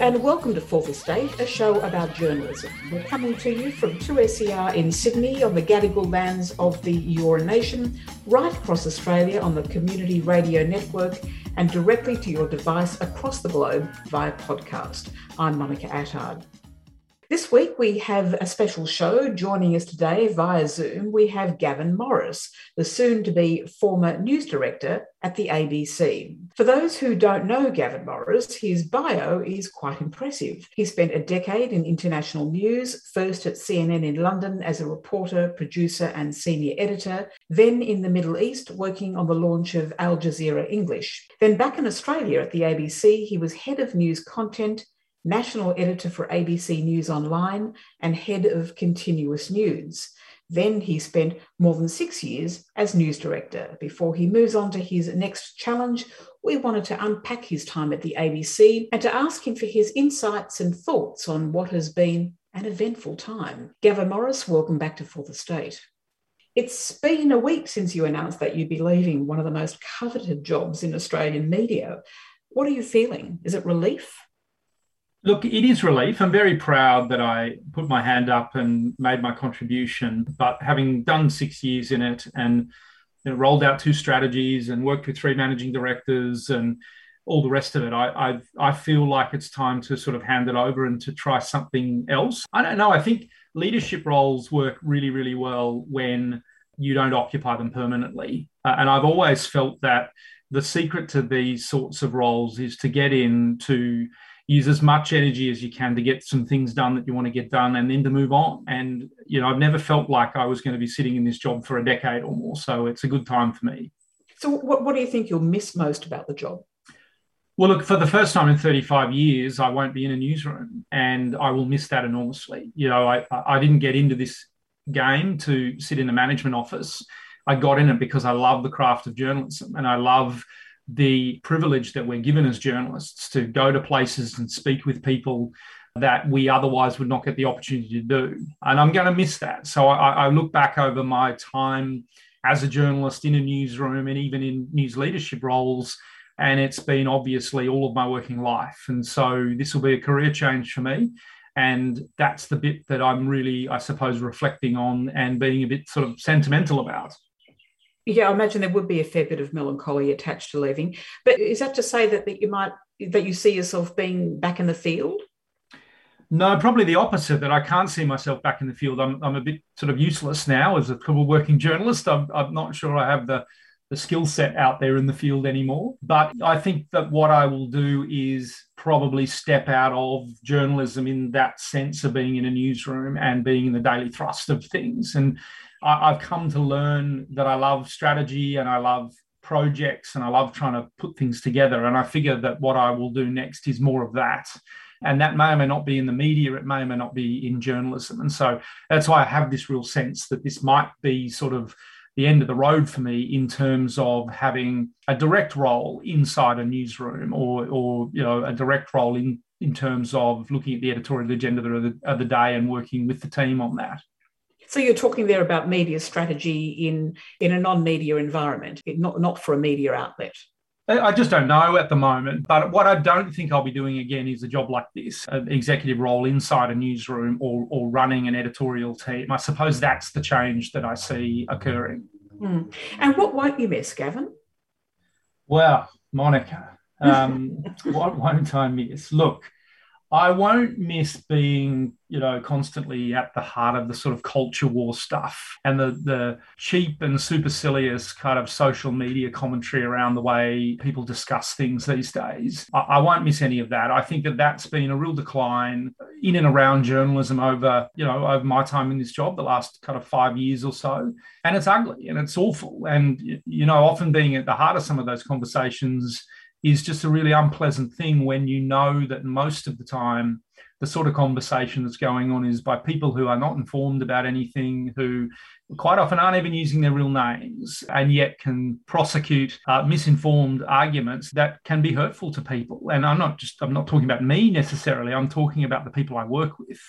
and welcome to Fourth Estate, a show about journalism. We're coming to you from 2SER in Sydney on the Gadigal lands of the Eora Nation, right across Australia on the Community Radio Network, and directly to your device across the globe via podcast. I'm Monica Attard. This week we have a special show. Joining us today via Zoom, we have Gavin Morris, the soon to be former news director at the ABC. For those who don't know Gavin Morris, his bio is quite impressive. He spent a decade in international news, first at CNN in London as a reporter, producer, and senior editor, then in the Middle East, working on the launch of Al Jazeera English. Then back in Australia at the ABC, he was head of news content national editor for ABC News Online, and head of continuous news. Then he spent more than six years as news director. Before he moves on to his next challenge, we wanted to unpack his time at the ABC and to ask him for his insights and thoughts on what has been an eventful time. Gavin Morris, welcome back to Fourth Estate. It's been a week since you announced that you'd be leaving one of the most coveted jobs in Australian media. What are you feeling? Is it relief? Look, it is relief. I'm very proud that I put my hand up and made my contribution. But having done six years in it and you know, rolled out two strategies and worked with three managing directors and all the rest of it, I, I I feel like it's time to sort of hand it over and to try something else. I don't know. I think leadership roles work really, really well when you don't occupy them permanently. Uh, and I've always felt that the secret to these sorts of roles is to get in to use as much energy as you can to get some things done that you want to get done and then to move on. And, you know, I've never felt like I was going to be sitting in this job for a decade or more. So it's a good time for me. So, what, what do you think you'll miss most about the job? Well, look, for the first time in 35 years, I won't be in a newsroom and I will miss that enormously. You know, I, I didn't get into this game to sit in a management office. I got in it because I love the craft of journalism and I love the privilege that we're given as journalists to go to places and speak with people that we otherwise would not get the opportunity to do. And I'm going to miss that. So I, I, look back over my time as a journalist in a newsroom and even in news leadership roles. And it's been obviously all of my working life. And so this will be a career change for me. And that's the bit that I'm really, I suppose, reflecting on and being a bit sort of sentimental about. Yeah, I imagine there would be a fair bit of melancholy attached to leaving. But is that to say that, that you might that you see yourself being back in the field? No, probably the opposite. That I can't see myself back in the field. I'm, I'm a bit sort of useless now as a working journalist. I'm, I'm not sure I have the the skill set out there in the field anymore. But I think that what I will do is probably step out of journalism in that sense of being in a newsroom and being in the daily thrust of things. And I, have come to learn that I love strategy and I love projects and I love trying to put things together. And I figure that what I will do next is more of that. And that may or may not be in the media, it may or may not be in journalism. And so that's why I have this real sense that this might be sort of the end of the road for me in terms of having a direct role inside a newsroom or, or you know, a direct role in, in terms of looking at the editorial agenda of the, of the day and working with the team on that. So you're talking there about media strategy in in a non-media environment, not not for a media outlet. I just don't know at the moment. But what I don't think I'll be doing again is a job like this, an executive role inside a newsroom or, or running an editorial team. I suppose that's the change that I see occurring. Mm. And what won't you miss, Gavin? Well, Monica, um, what won't I miss? Look, I won't miss being, you know, constantly at the heart of the sort of culture war stuff and the the cheap and supercilious kind of social media commentary around the way people discuss things these days. I, I won't miss any of that. I think that that's been a real decline in and around journalism over, you know, over my time in this job, the last kind of five years or so. And it's ugly and it's awful. And, you know, often being at the heart of some of those conversations is just a really unpleasant thing when you know that most of the time the sort of conversation that's going on is by people who are not informed about anything, who quite often aren't even using their real names, and yet can prosecute uh, misinformed arguments that can be hurtful to people. And I'm not just I'm not talking about me necessarily. I'm talking about the people I work with.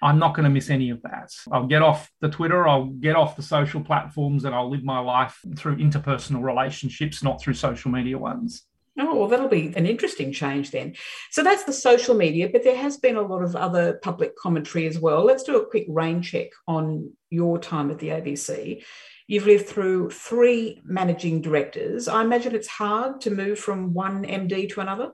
I'm not going to miss any of that. I'll get off the Twitter, I'll get off the social platforms, and I'll live my life through interpersonal relationships, not through social media ones. Oh, well, that'll be an interesting change then. So that's the social media, but there has been a lot of other public commentary as well. Let's do a quick rain check on your time at the ABC. You've lived through three managing directors. I imagine it's hard to move from one MD to another.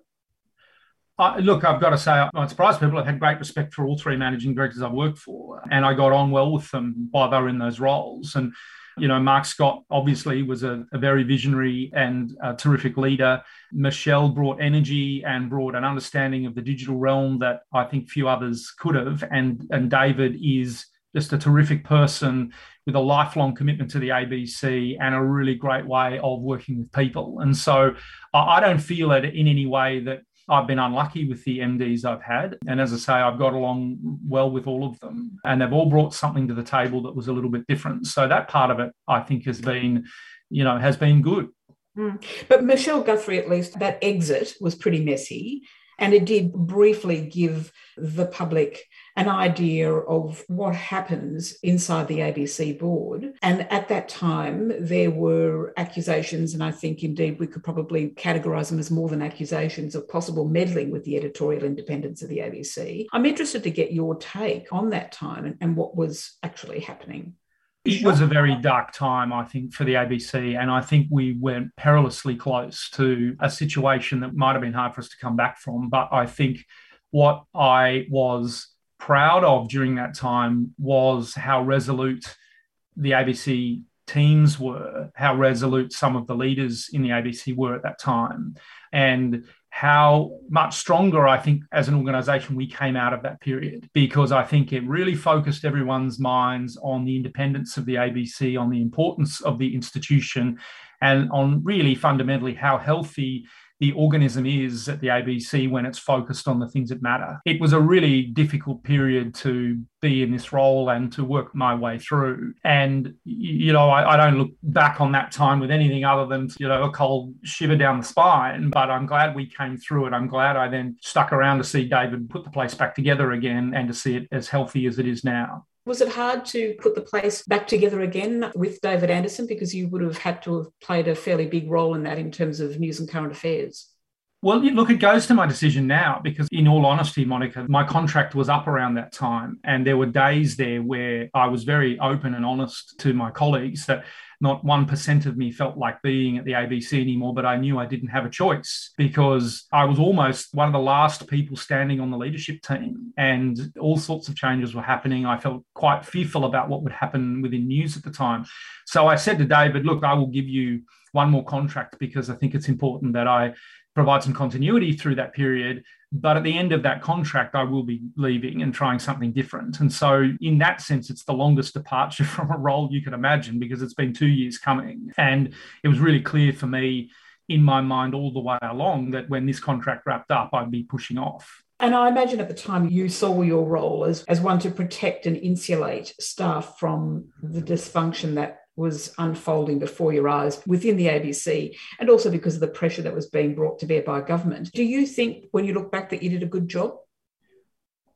Uh, look, I've got to say, I'm surprised people. I've had great respect for all three managing directors I've worked for, and I got on well with them while they were in those roles. And you know, Mark Scott obviously was a, a, very visionary and terrific leader. Michelle brought energy and brought an understanding of the digital realm that I think few others could have. And, and David is just a terrific person with a lifelong commitment to the ABC and a really great way of working with people. And so I don't feel it in any way that I've been unlucky with the MDs I've had. And as I say, I've got along well with all of them. And they've all brought something to the table that was a little bit different. So that part of it, I think, has been, you know, has been good. Mm. But Michelle Guthrie, at least, that exit was pretty messy. And it did briefly give the public an idea of what happens inside the ABC board. And at that time, there were accusations, and I think indeed we could probably categorise them as more than accusations of possible meddling with the editorial independence of the ABC. I'm interested to get your take on that time and, and what was actually happening. It was a very dark time, I think, for the ABC. And I think we went perilously close to a situation that might have been hard for us to come back from. But I think what I was proud of during that time was how resolute the ABC teams were, how resolute some of the leaders in the ABC were at that time, and how much stronger I think as an organization we came out of that period because I think it really focused everyone's minds on the independence of the ABC, on the importance of the institution, and on really fundamentally how healthy the organism is at the ABC when it's focused on the things that matter. It was a really difficult period to be in this role and to work my way through. And, you know, I, I don't look back on that time with anything other than, you know, a cold shiver down the spine. But I'm glad we came through it. I'm glad I then stuck around to see David put the place back together again and to see it as healthy as it is now. Was it hard to put the place back together again with David Anderson because you would have had to have played a fairly big role in that in terms of news and current affairs? Well, look, it goes to my decision now because, in all honesty, Monica, my contract was up around that time. And there were days there where I was very open and honest to my colleagues that not 1% of me felt like being at the ABC anymore, but I knew I didn't have a choice because I was almost one of the last people standing on the leadership team and all sorts of changes were happening. I felt quite fearful about what would happen within news at the time. So I said to David, look, I will give you one more contract because I think it's important that I provide some continuity through that period. But at the end of that contract, I will be leaving and trying something different. And so, in that sense, it's the longest departure from a role you can imagine because it's been two years coming. And it was really clear for me in my mind all the way along that when this contract wrapped up, I'd be pushing off. And I imagine at the time you saw your role as, as one to protect and insulate staff from the dysfunction that was unfolding before your eyes within the ABC, and also because of the pressure that was being brought to bear by government. Do you think, when you look back, that you did a good job?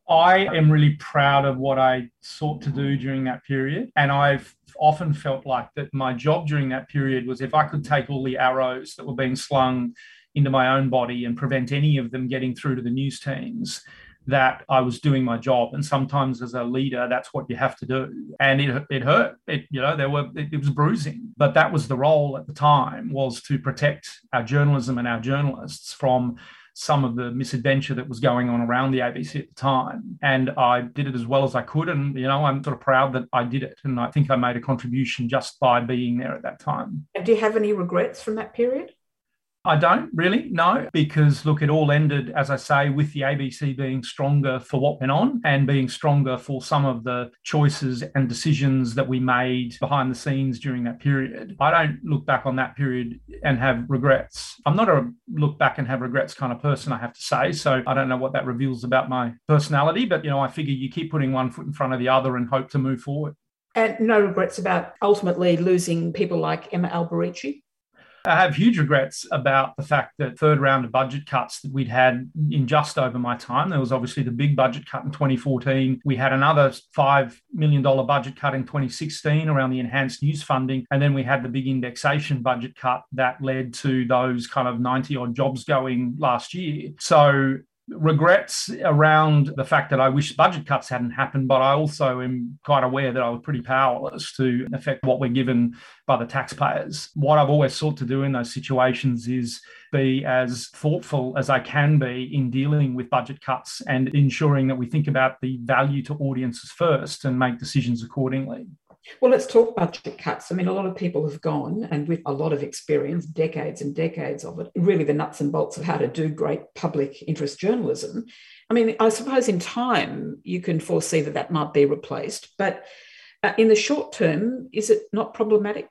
I am really proud of what I sought to do during that period. And I've often felt like that my job during that period was if I could take all the arrows that were being slung into my own body and prevent any of them getting through to the news teams, that I was doing my job. And sometimes as a leader, that's what you have to do. And it, it hurt. It, you know, there were, it, it was bruising, but that was the role at the time was to protect our journalism and our journalists from some of the misadventure that was going on around the ABC at the time. And I did it as well as I could. And, you know, I'm sort of proud that I did it. And I think I made a contribution just by being there at that time. And do you have any regrets from that period? I don't really, no, because look, it all ended, as I say, with the ABC being stronger for what went on and being stronger for some of the choices and decisions that we made behind the scenes during that period. I don't look back on that period and have regrets. I'm not a look back and have regrets kind of person, I have to say. So I don't know what that reveals about my personality, but, you know, I figure you keep putting one foot in front of the other and hope to move forward. And no regrets about ultimately losing people like Emma Alberici? I have huge regrets about the fact that third round of budget cuts that we'd had in just over my time. There was obviously the big budget cut in 2014. We had another $5 million budget cut in 2016 around the enhanced news funding. And then we had the big indexation budget cut that led to those kind of 90 odd jobs going last year. So regrets around the fact that I wish budget cuts hadn't happened, but I also am quite aware that I was pretty powerless to affect what we're given by the taxpayers. What I've always sought to do in those situations is be as thoughtful as I can be in dealing with budget cuts and ensuring that we think about the value to audiences first and make decisions accordingly. Well, let's talk budget cuts. I mean, a lot of people have gone, and with a lot of experience, decades and decades of it, really the nuts and bolts of how to do great public interest journalism. I mean, I suppose in time you can foresee that that might be replaced, but uh, in the short term, is it not problematic?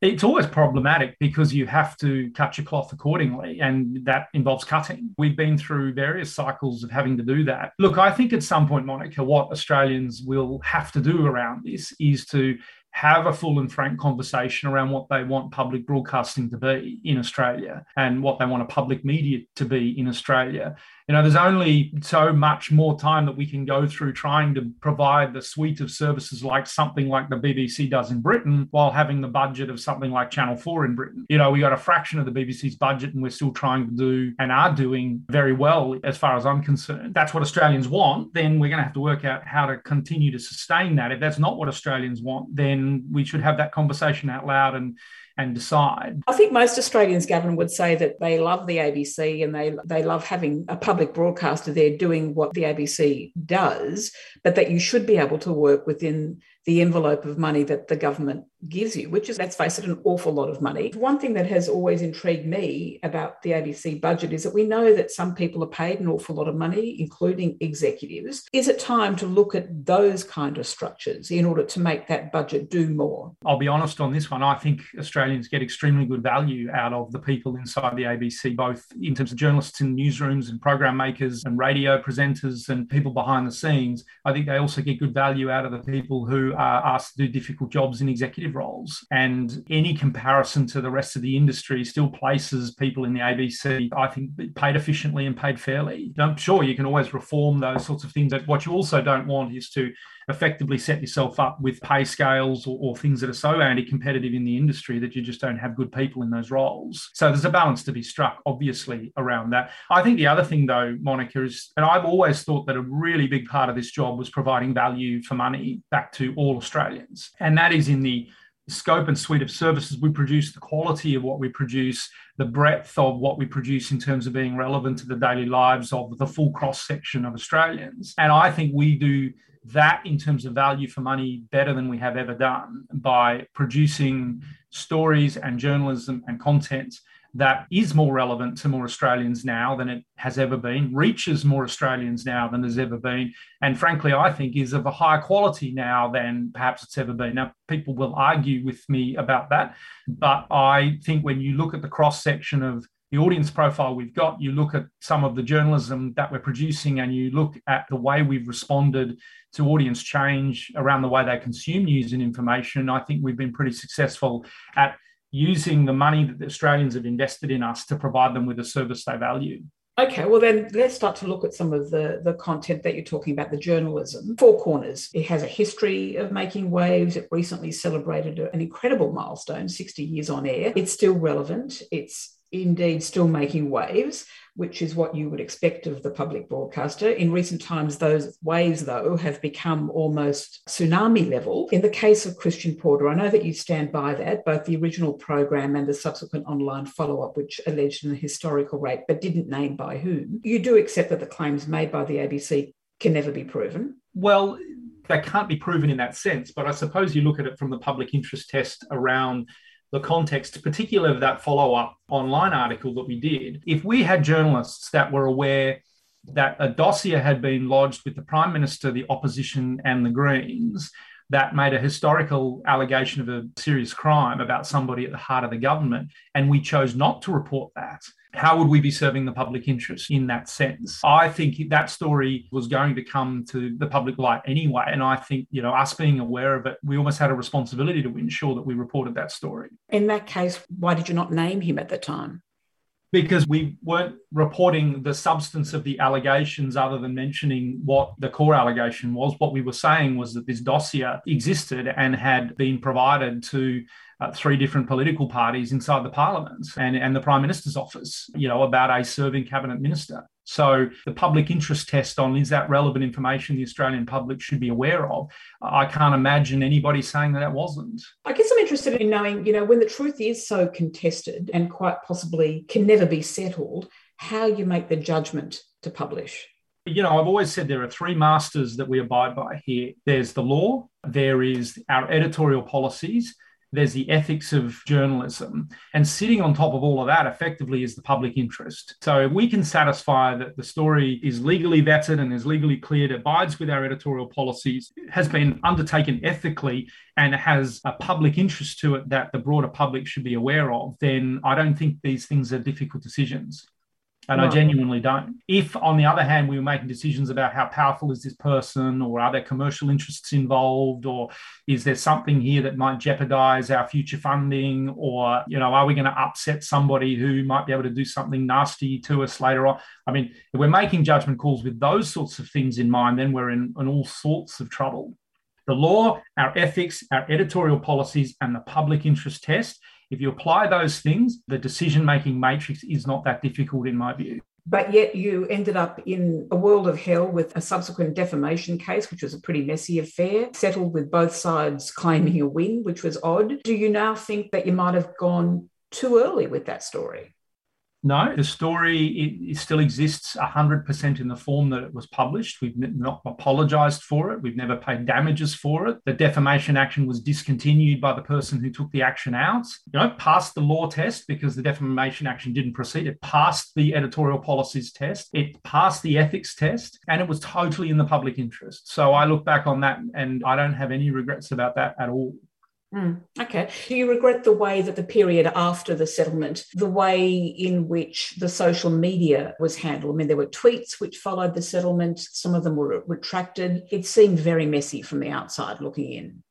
It's always problematic because you have to cut your cloth accordingly, and that involves cutting. We've been through various cycles of having to do that. Look, I think at some point, Monica, what Australians will have to do around this is to have a full and frank conversation around what they want public broadcasting to be in Australia and what they want a public media to be in Australia you know, there's only so much more time that we can go through trying to provide the suite of services like something like the BBC does in Britain while having the budget of something like Channel 4 in Britain. You know, we got a fraction of the BBC's budget and we're still trying to do and are doing very well as far as I'm concerned. That's what Australians want. Then we're going to have to work out how to continue to sustain that. If that's not what Australians want, then we should have that conversation out loud and and decide. I think most Australians, Gavin, would say that they love the ABC and they, they love having a public broadcaster there doing what the ABC does, but that you should be able to work within the envelope of money that the government gives you, which is, let's face it, an awful lot of money. One thing that has always intrigued me about the ABC budget is that we know that some people are paid an awful lot of money, including executives. Is it time to look at those kind of structures in order to make that budget do more? I'll be honest on this one. I think Australians get extremely good value out of the people inside the ABC, both in terms of journalists in newsrooms and program makers and radio presenters and people behind the scenes. I think they also get good value out of the people who are asked to do difficult jobs in executive executive roles. And any comparison to the rest of the industry still places people in the ABC, I think, paid efficiently and paid fairly. I'm sure you can always reform those sorts of things. But what you also don't want is to effectively set yourself up with pay scales or, or things that are so anti competitive in the industry that you just don't have good people in those roles. So there's a balance to be struck, obviously, around that. I think the other thing, though, Monica, is, and I've always thought that a really big part of this job was providing value for money back to all Australians. And that is in the scope and suite of services we produce, the quality of what we produce, the breadth of what we produce in terms of being relevant to the daily lives of the full cross section of Australians. And I think we do that in terms of value for money better than we have ever done by producing stories and journalism and content that is more relevant to more Australians now than it has ever been, reaches more Australians now than there's ever been, and frankly, I think is of a higher quality now than perhaps it's ever been. Now, people will argue with me about that, but I think when you look at the cross section of the audience profile we've got, you look at some of the journalism that we're producing, and you look at the way we've responded to audience change around the way they consume news and information. I think we've been pretty successful at using the money that the Australians have invested in us to provide them with a service they value. Okay, well then let's start to look at some of the, the content that you're talking about, the journalism. Four Corners. It has a history of making waves. It recently celebrated an incredible milestone, 60 years on air. It's still relevant. It's indeed still making waves, which is what you would expect of the public broadcaster. In recent times, those waves, though, have become almost tsunami level. In the case of Christian Porter, I know that you stand by that, both the original program and the subsequent online follow up, which alleged an historical rape but didn't name by whom. You do accept that the claims made by the ABC can never be proven? Well, they can't be proven in that sense, but I suppose you look at it from the public interest test around the context, particularly of that follow up online article that we did, if we had journalists that were aware that a dossier had been lodged with the Prime Minister, the opposition, and the Greens that made a historical allegation of a serious crime about somebody at the heart of the government, and we chose not to report that how would we be serving the public interest in that sense? I think that story was going to come to the public light anyway. And I think, you know, us being aware of it, we almost had a responsibility to ensure that we reported that story. In that case, why did you not name him at the time? because we weren't reporting the substance of the allegations other than mentioning what the core allegation was. What we were saying was that this dossier existed and had been provided to uh, three different political parties inside the parliament and, and the prime minister's office, you know, about a serving cabinet minister. So the public interest test on is that relevant information the Australian public should be aware of? I can't imagine anybody saying that it wasn't. I guess I'm interested in knowing, you know, when the truth is so contested and quite possibly can never be settled, how you make the judgment to publish. You know, I've always said there are three masters that we abide by here. There's the law, there is our editorial policies, there's the ethics of journalism. And sitting on top of all of that effectively is the public interest. So if we can satisfy that the story is legally vetted and is legally cleared, abides with our editorial policies, has been undertaken ethically, and has a public interest to it that the broader public should be aware of, then I don't think these things are difficult decisions. And I genuinely don't. If, on the other hand, we were making decisions about how powerful is this person, or are there commercial interests involved, or is there something here that might jeopardize our future funding, or you know, are we going to upset somebody who might be able to do something nasty to us later on? I mean, if we're making judgment calls with those sorts of things in mind, then we're in, in all sorts of trouble. The law, our ethics, our editorial policies, and the public interest test if you apply those things, the decision making matrix is not that difficult, in my view. But yet you ended up in a world of hell with a subsequent defamation case, which was a pretty messy affair, settled with both sides claiming a win, which was odd. Do you now think that you might have gone too early with that story? No, the story it, it still exists 100% in the form that it was published. We've not apologized for it. We've never paid damages for it. The defamation action was discontinued by the person who took the action out. You know, passed the law test because the defamation action didn't proceed. It passed the editorial policies test. It passed the ethics test, and it was totally in the public interest. So I look back on that and I don't have any regrets about that at all. Mm, okay. Do you regret the way that the period after the settlement, the way in which the social media was handled? I mean, there were tweets which followed the settlement, some of them were retracted. It seemed very messy from the outside looking in.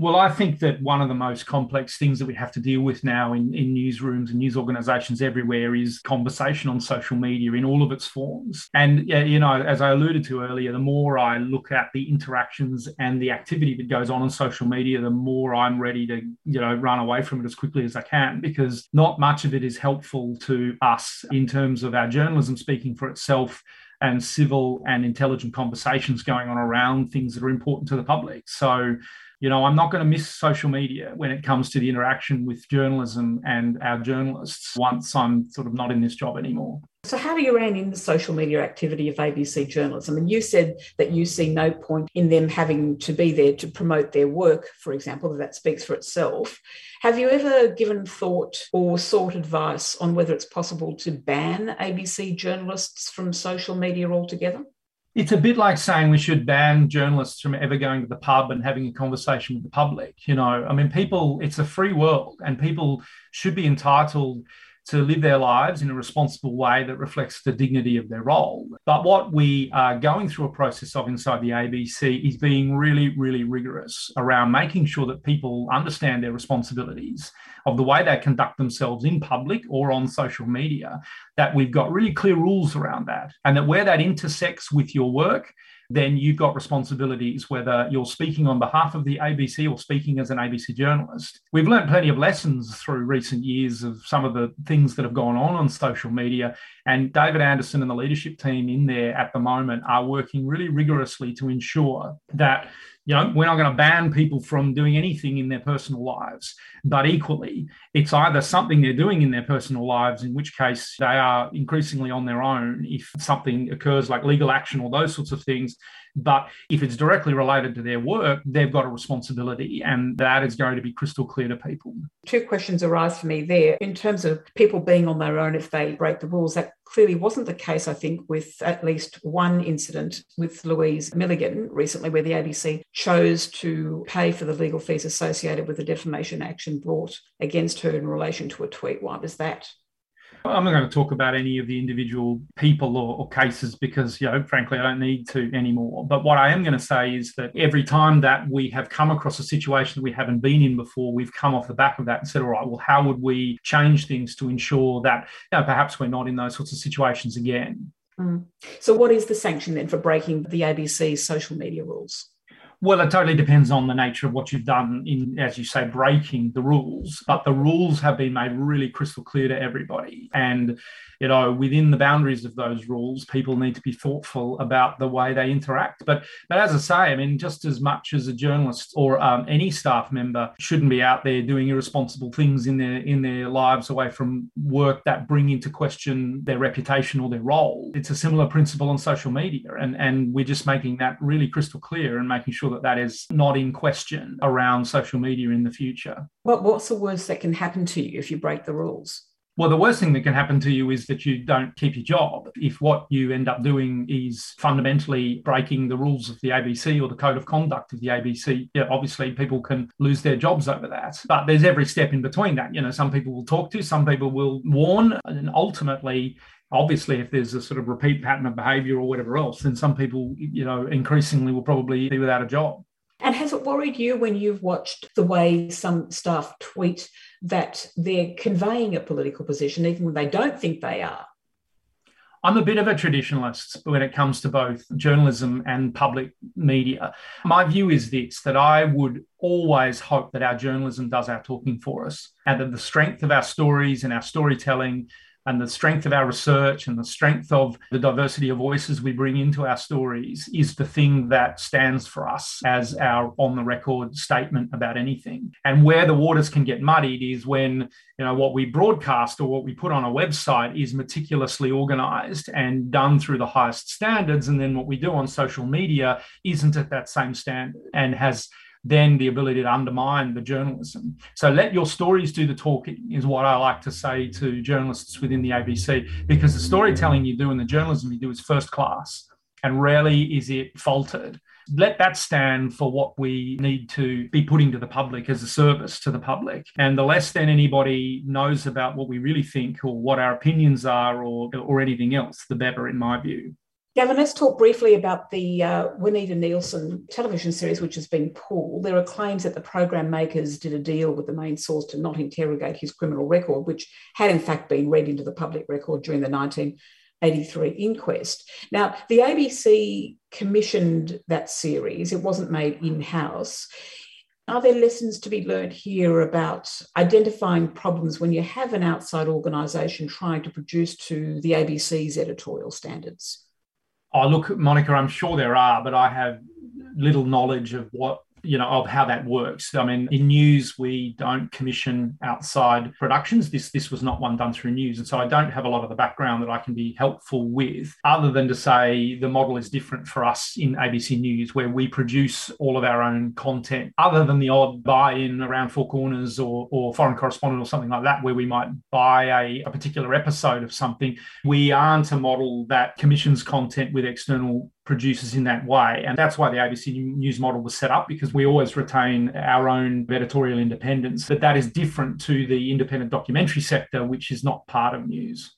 Well, I think that one of the most complex things that we have to deal with now in, in newsrooms and news organizations everywhere is conversation on social media in all of its forms. And, you know, as I alluded to earlier, the more I look at the interactions and the activity that goes on on social media, the more I'm ready to, you know, run away from it as quickly as I can because not much of it is helpful to us in terms of our journalism speaking for itself and civil and intelligent conversations going on around things that are important to the public. So, you know, I'm not going to miss social media when it comes to the interaction with journalism and our journalists once I'm sort of not in this job anymore. So, how do you rein in the social media activity of ABC journalists? I mean, you said that you see no point in them having to be there to promote their work, for example, that speaks for itself. Have you ever given thought or sought advice on whether it's possible to ban ABC journalists from social media altogether? It's a bit like saying we should ban journalists from ever going to the pub and having a conversation with the public. You know, I mean, people, it's a free world and people should be entitled to live their lives in a responsible way that reflects the dignity of their role. But what we are going through a process of inside the ABC is being really, really rigorous around making sure that people understand their responsibilities of the way they conduct themselves in public or on social media, that we've got really clear rules around that, and that where that intersects with your work, then you've got responsibilities whether you're speaking on behalf of the ABC or speaking as an ABC journalist. We've learned plenty of lessons through recent years of some of the things that have gone on on social media. And David Anderson and the leadership team in there at the moment are working really rigorously to ensure that you know, we're not going to ban people from doing anything in their personal lives. But equally, it's either something they're doing in their personal lives, in which case they are increasingly on their own if something occurs like legal action or those sorts of things. But if it's directly related to their work, they've got a responsibility, and that is going to be crystal clear to people. Two questions arise for me there. In terms of people being on their own if they break the rules, that clearly wasn't the case, I think, with at least one incident with Louise Milligan recently, where the ABC chose to pay for the legal fees associated with the defamation action brought against her in relation to a tweet. Why was that? I'm not going to talk about any of the individual people or, or, cases because, you know, frankly, I don't need to anymore. But what I am going to say is that every time that we have come across a situation that we haven't been in before, we've come off the back of that and said, all right, well, how would we change things to ensure that you know, perhaps we're not in those sorts of situations again? Mm. So, what is the sanction then for breaking the ABC's social media rules? Well, it totally depends on the nature of what you've done in, as you say, breaking the rules. But the rules have been made really crystal clear to everybody. And you know, within the boundaries of those rules, people need to be thoughtful about the way they interact. But, but as I say, I mean, just as much as a journalist or um, any staff member shouldn't be out there doing irresponsible things in their in their lives away from work that bring into question their reputation or their role. It's a similar principle on social media, and and we're just making that really crystal clear and making sure that that is not in question around social media in the future. What what's the worst that can happen to you if you break the rules? Well, the worst thing that can happen to you is that you don't keep your job. If what you end up doing is fundamentally breaking the rules of the ABC or the code of conduct of the ABC, yeah, obviously people can lose their jobs over that. But there's every step in between that. You know, some people will talk to, some people will warn, and ultimately, obviously if there's a sort of repeat pattern of behavior or whatever else then some people you know increasingly will probably be without a job and has it worried you when you've watched the way some staff tweet that they're conveying a political position, even when they don't think they are? I'm a bit of a traditionalist when it comes to both journalism and public media. My view is this that I would always hope that our journalism does our talking for us and that the strength of our stories and our storytelling and the strength of our research and the strength of the diversity of voices we bring into our stories is the thing that stands for us as our on the record statement about anything. And where the waters can get muddied is when, you know, what we broadcast or what we put on a website is meticulously organized and done through the highest standards. And then what we do on social media isn't at that same standard and has then the ability to undermine the journalism. So let your stories do the talking, is what I like to say to journalists within the ABC, because the storytelling you do and the journalism you do is first class, and rarely is it faltered. Let that stand for what we need to be putting to the public as a service to the public. And the less than anybody knows about what we really think or what our opinions are or, or anything else, the better, in my view. Gavin, let's talk briefly about the uh, Juanita Nielsen television series, which has been pulled. There are claims that the program makers did a deal with the main source to not interrogate his criminal record, which had in fact been read into the public record during the 1983 inquest. Now, the ABC commissioned that series, it wasn't made in house. Are there lessons to be learned here about identifying problems when you have an outside organisation trying to produce to the ABC's editorial standards? Oh, look, Monica, I'm sure there are, but I have little knowledge of what you know of how that works. I mean, in news we don't commission outside productions. This this was not one done through news, and so I don't have a lot of the background that I can be helpful with, other than to say the model is different for us in ABC News, where we produce all of our own content, other than the odd buy-in around Four Corners or, or Foreign Correspondent or something like that, where we might buy a, a particular episode of something. We aren't a model that commissions content with external producers in that way. And that's why the ABC News model was set up because we always retain our own editorial independence. But that is different to the independent documentary sector, which is not part of news.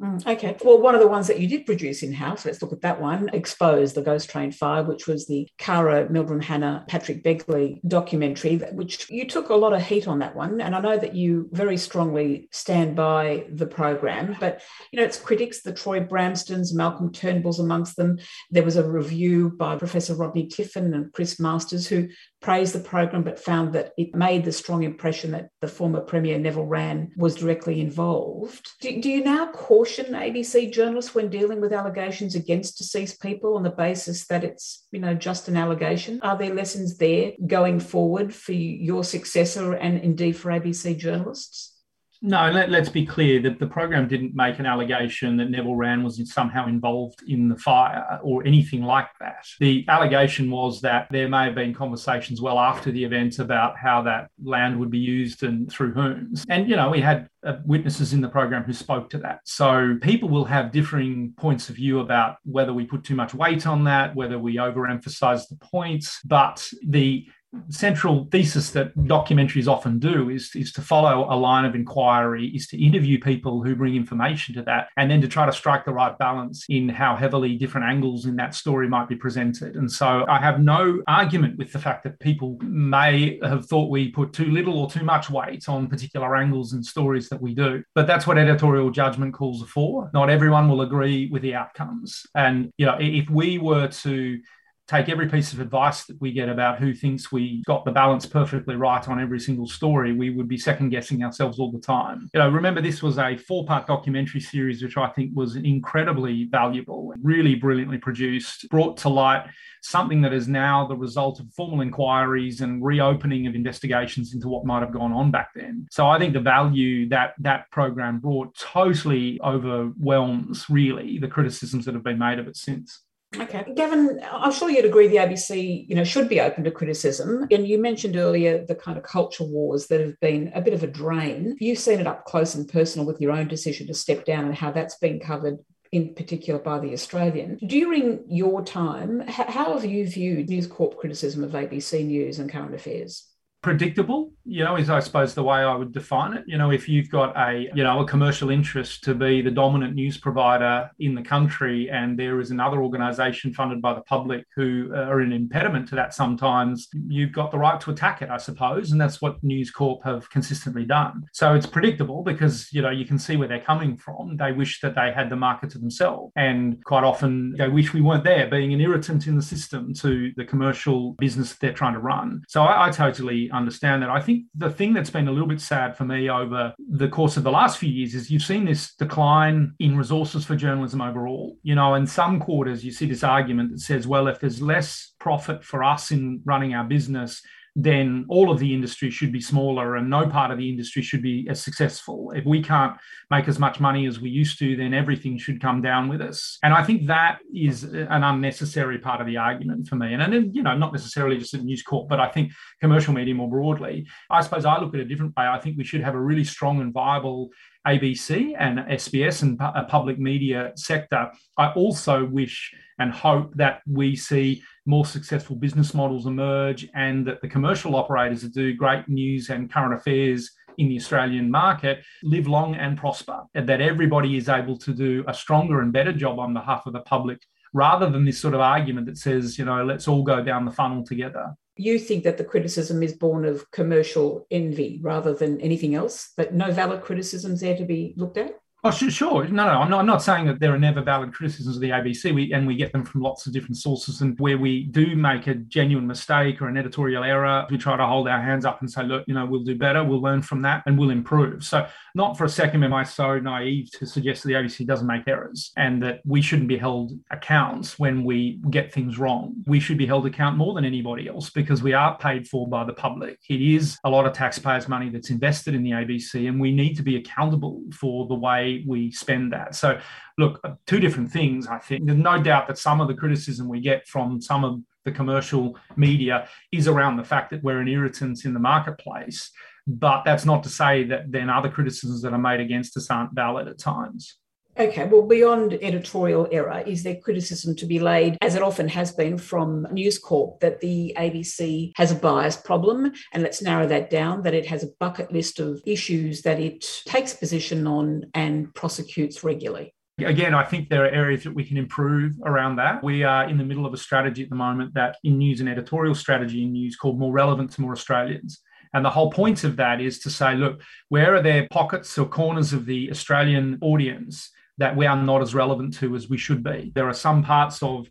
Mm, okay. Well, one of the ones that you did produce in house, let's look at that one Exposed, the Ghost Train Fire, which was the Caro Meldrum Hanna Patrick Begley documentary, which you took a lot of heat on that one. And I know that you very strongly stand by the program, but you know, its critics, the Troy Bramstons, Malcolm Turnbull's amongst them. There was a review by Professor Rodney Tiffen and Chris Masters who praised the program but found that it made the strong impression that the former Premier Neville Wran was directly involved. Do, do, you now ABC journalists when dealing with allegations against deceased people on the basis that it's, you know, just an allegation? Are there lessons there going forward for your successor and indeed for ABC journalists? No, let, us be clear that the program didn't make an allegation that Neville Wran was somehow involved in the fire or anything like that. The allegation was that there may have been conversations well after the event about how that land would be used and through whom. And, you know, we had uh, witnesses in the program who spoke to that. So people will have differing points of view about whether we put too much weight on that, whether we overemphasize the points. But the central thesis that documentaries often do is, is to follow a line of inquiry, is to interview people who bring information to that, and then to try to strike the right balance in how heavily different angles in that story might be presented. And so I have no argument with the fact that people may have thought we put too little or too much weight on particular angles and stories that we do. But that's what editorial judgment calls for. Not everyone will agree with the outcomes. And, you know, if we were to take every piece of advice that we get about who thinks we got the balance perfectly right on every single story, we would be second guessing ourselves all the time. You know, remember this was a four part documentary series, which I think was incredibly valuable, really brilliantly produced, brought to light something that is now the result of formal inquiries and reopening of investigations into what might have gone on back then. So I think the value that that program brought totally overwhelms really the criticisms that have been made of it since. Okay. Gavin, I'm sure you'd agree the ABC, you know, should be open to criticism. And you mentioned earlier the kind of culture wars that have been a bit of a drain. You've seen it up close and personal with your own decision to step down and how that's been covered in particular by the Australian. During your time, how have you viewed News Corp criticism of ABC News and current affairs? Predictable you know is i suppose the way i would define it. You know if you've got a you know a commercial interest to be the dominant news provider in the country and there is another organization funded by the public who uh, are an impediment to that sometimes you've got the right to attack it i suppose and that's what news corp have consistently done. So it's predictable because you know you can see where they're coming from. They wish that they had the market to themselves. And quite often they wish we weren't there being an irritant in the system to the commercial business they're trying to run. So i, I totally understand that. I think the thing that's been a little bit sad for me over the course of the last few years is you've seen this decline in resources for journalism overall. You know, in some quarters, you see this argument that says, well, if there's less profit for us in running our business, then all of the industry should be smaller and no part of the industry should be as successful. If we can't make as much money as we used to, then everything should come down with us. And I think that is an unnecessary part of the argument for me. And, then, you know, not necessarily just at News Corp, but I think commercial media more broadly. I suppose I look at it a different way. I think we should have a really strong and viable ABC and SBS and a uh, public media sector. I also wish and hope that we see more successful business models emerge and that the commercial operators that do great news and current affairs in the Australian market live long and prosper, and that everybody is able to do a stronger and better job on behalf of the public rather than this sort of argument that says, you know, let's all go down the funnel together. You think that the criticism is born of commercial envy rather than anything else, that no valid criticisms there to be looked at? Oh, sure, sure. No, no, I'm not, I'm not saying that there are never valid criticisms of the ABC, we, and we get them from lots of different sources. And where we do make a genuine mistake or an editorial error, we try to hold our hands up and say, look, you know, we'll do better, we'll learn from that, and we'll improve. So, not for a second am I so naive to suggest that the ABC doesn't make errors and that we shouldn't be held accounts when we get things wrong. We should be held account more than anybody else because we are paid for by the public. It is a lot of taxpayers' money that's invested in the ABC, and we need to be accountable for the way we spend that. So, look, uh, two different things, I think. There's no doubt that some of the criticism we get from some of the commercial media is around the fact that we're an irritant in the marketplace. But that's not to say that then other criticisms that are made against us aren't valid at times. Okay, well, beyond editorial error, is there criticism to be laid, as it often has been from News Corp, that the ABC has a bias problem? And let's narrow that down that it has a bucket list of issues that it takes position on and prosecutes regularly. Again, I think there are areas that we can improve around that. We are in the middle of a strategy at the moment that in news and editorial strategy in news called More Relevant to More Australians. And the whole point of that is to say, look, where are there pockets or corners of the Australian audience that we are not as relevant to as we should be. There are some parts of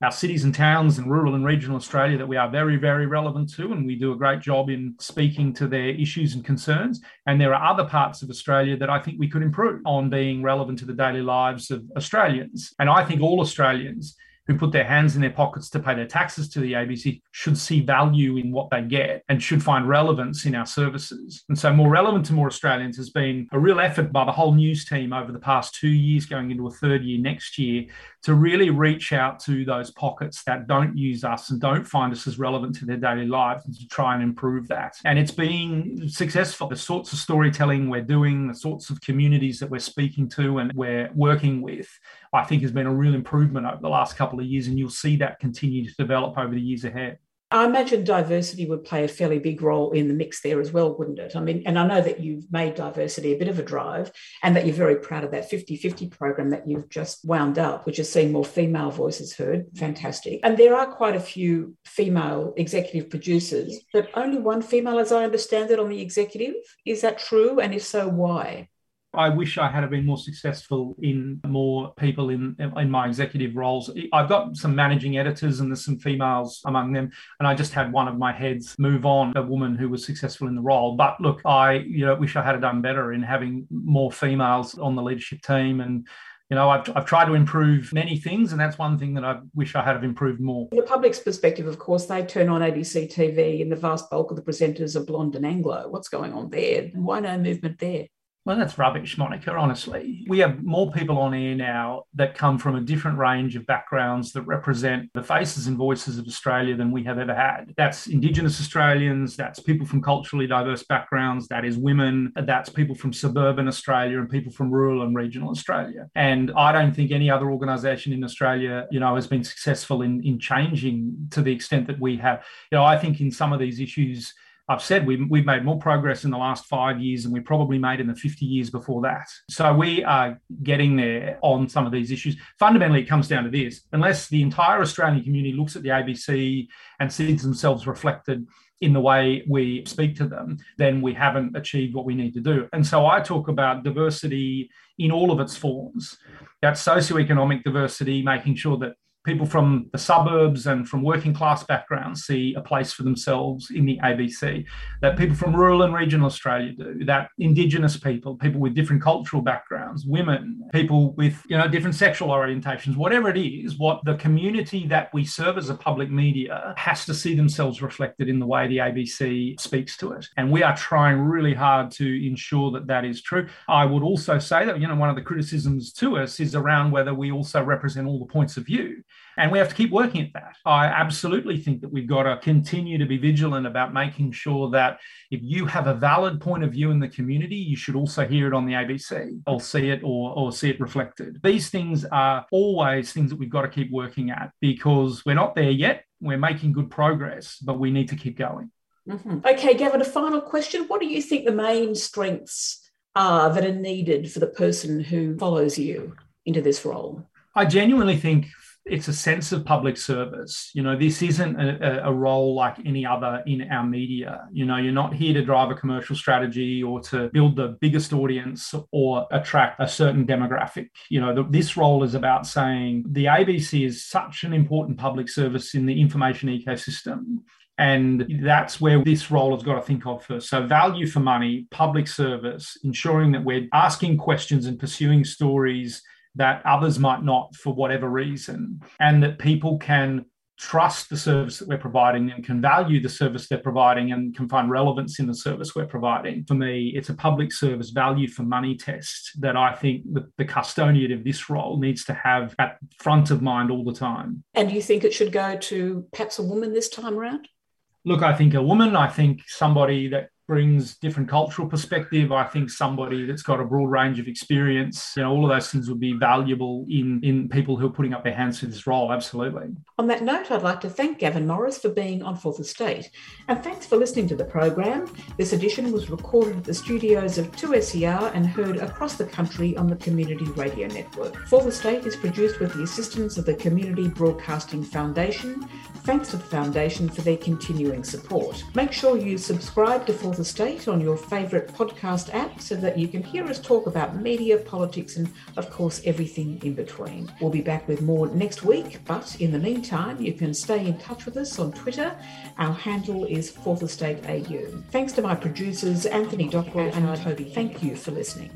our cities and towns and rural and regional Australia that we are very, very relevant to, and we do a great job in speaking to their issues and concerns. And there are other parts of Australia that I think we could improve on being relevant to the daily lives of Australians. And I think all Australians who put their hands in their pockets to pay their taxes to the ABC should see value in what they get and should find relevance in our services. And so, more relevant to more Australians has been a real effort by the whole news team over the past two years, going into a third year next year, to really reach out to those pockets that don't use us and don't find us as relevant to their daily lives and to try and improve that. And it's been successful. The sorts of storytelling we're doing, the sorts of communities that we're speaking to and we're working with, I think has been a real improvement over the last couple of years. And you'll see that continue to develop over the years ahead. I imagine diversity would play a fairly big role in the mix there as well, wouldn't it? I mean, and I know that you've made diversity a bit of a drive and that you're very proud of that 50 50 program that you've just wound up, which has seen more female voices heard. Fantastic. And there are quite a few female executive producers, but only one female, as I understand it, on the executive. Is that true? And if so, why? I wish I had been more successful in more people in in my executive roles. I've got some managing editors and there's some females among them, and I just had one of my heads move on, a woman who was successful in the role. But look, I you know wish I had done better in having more females on the leadership team and you know, I've, I've tried to improve many things, and that's one thing that I wish I had have improved more. The public's perspective, of course, they turn on ABC TV, and the vast bulk of the presenters are blonde and Anglo. What's going on there? Why no movement there? Well, that's rubbish, Monica, honestly. We have more people on air now that come from a different range of backgrounds that represent the faces and voices of Australia than we have ever had. That's Indigenous Australians, that's people from culturally diverse backgrounds, that is women, that's people from suburban Australia and people from rural and regional Australia. And I don't think any other organisation in Australia, you know, has been successful in, in changing to the extent that we have. You know, I think in some of these issues, I've said we, we've made more progress in the last five years than we probably made in the 50 years before that. So we are getting there on some of these issues. Fundamentally, it comes down to this unless the entire Australian community looks at the ABC and sees themselves reflected in the way we speak to them, then we haven't achieved what we need to do. And so I talk about diversity in all of its forms. That's socioeconomic diversity, making sure that people from the suburbs and from working class backgrounds see a place for themselves in the ABC, that people from rural and regional Australia do, that Indigenous people, people with different cultural backgrounds, women, people with you know different sexual orientations, whatever it is, what the community that we serve as a public media has to see themselves reflected in the way the ABC speaks to it. And we are trying really hard to ensure that that is true. I would also say that you know one of the criticisms to us is around whether we also represent all the points of view. And we have to keep working at that. I absolutely think that we've got to continue to be vigilant about making sure that if you have a valid point of view in the community, you should also hear it on the ABC or see it or, or see it reflected. These things are always things that we've got to keep working at because we're not there yet. We're making good progress, but we need to keep going. Mm-hmm. Okay, Gavin, a final question. What do you think the main strengths are that are needed for the person who follows you into this role? I genuinely think it's a sense of public service. You know, this isn't a, a, role like any other in our media. You know, you're not here to drive a commercial strategy or to build the biggest audience or attract a certain demographic. You know, the, this role is about saying the ABC is such an important public service in the information ecosystem. And that's where this role has got to think of first. So, value for money, public service, ensuring that we're asking questions and pursuing stories that others might not for whatever reason, and that people can trust the service that we're providing and can value the service they're providing and can find relevance in the service we're providing. For me, it's a public service value for money test that I think the, the custodian of this role needs to have at front of mind all the time. And you think it should go to perhaps a woman this time around? Look, I think a woman, I think somebody that brings different cultural perspective. I think somebody that's got a broad range of experience, you know, all of those things would be valuable in in people who are putting up their hands for this role. Absolutely. On that note, I'd like to thank Gavin Morris for being on Fourth Estate, and thanks for listening to the program. This edition was recorded at the studios of 2SER and heard across the country on the Community Radio Network. Fourth Estate is produced with the assistance of the Community Broadcasting Foundation. Thanks to the Foundation for their continuing support. Make sure you subscribe to Fourth Estate on your favourite podcast app so that you can hear us talk about media, politics, and of course, everything in between. We'll be back with more next week, but in the meantime, you can stay in touch with us on Twitter. Our handle is Fourth Estate AU. Thanks to my producers, Anthony Dockwell and Toby. Thank you for listening.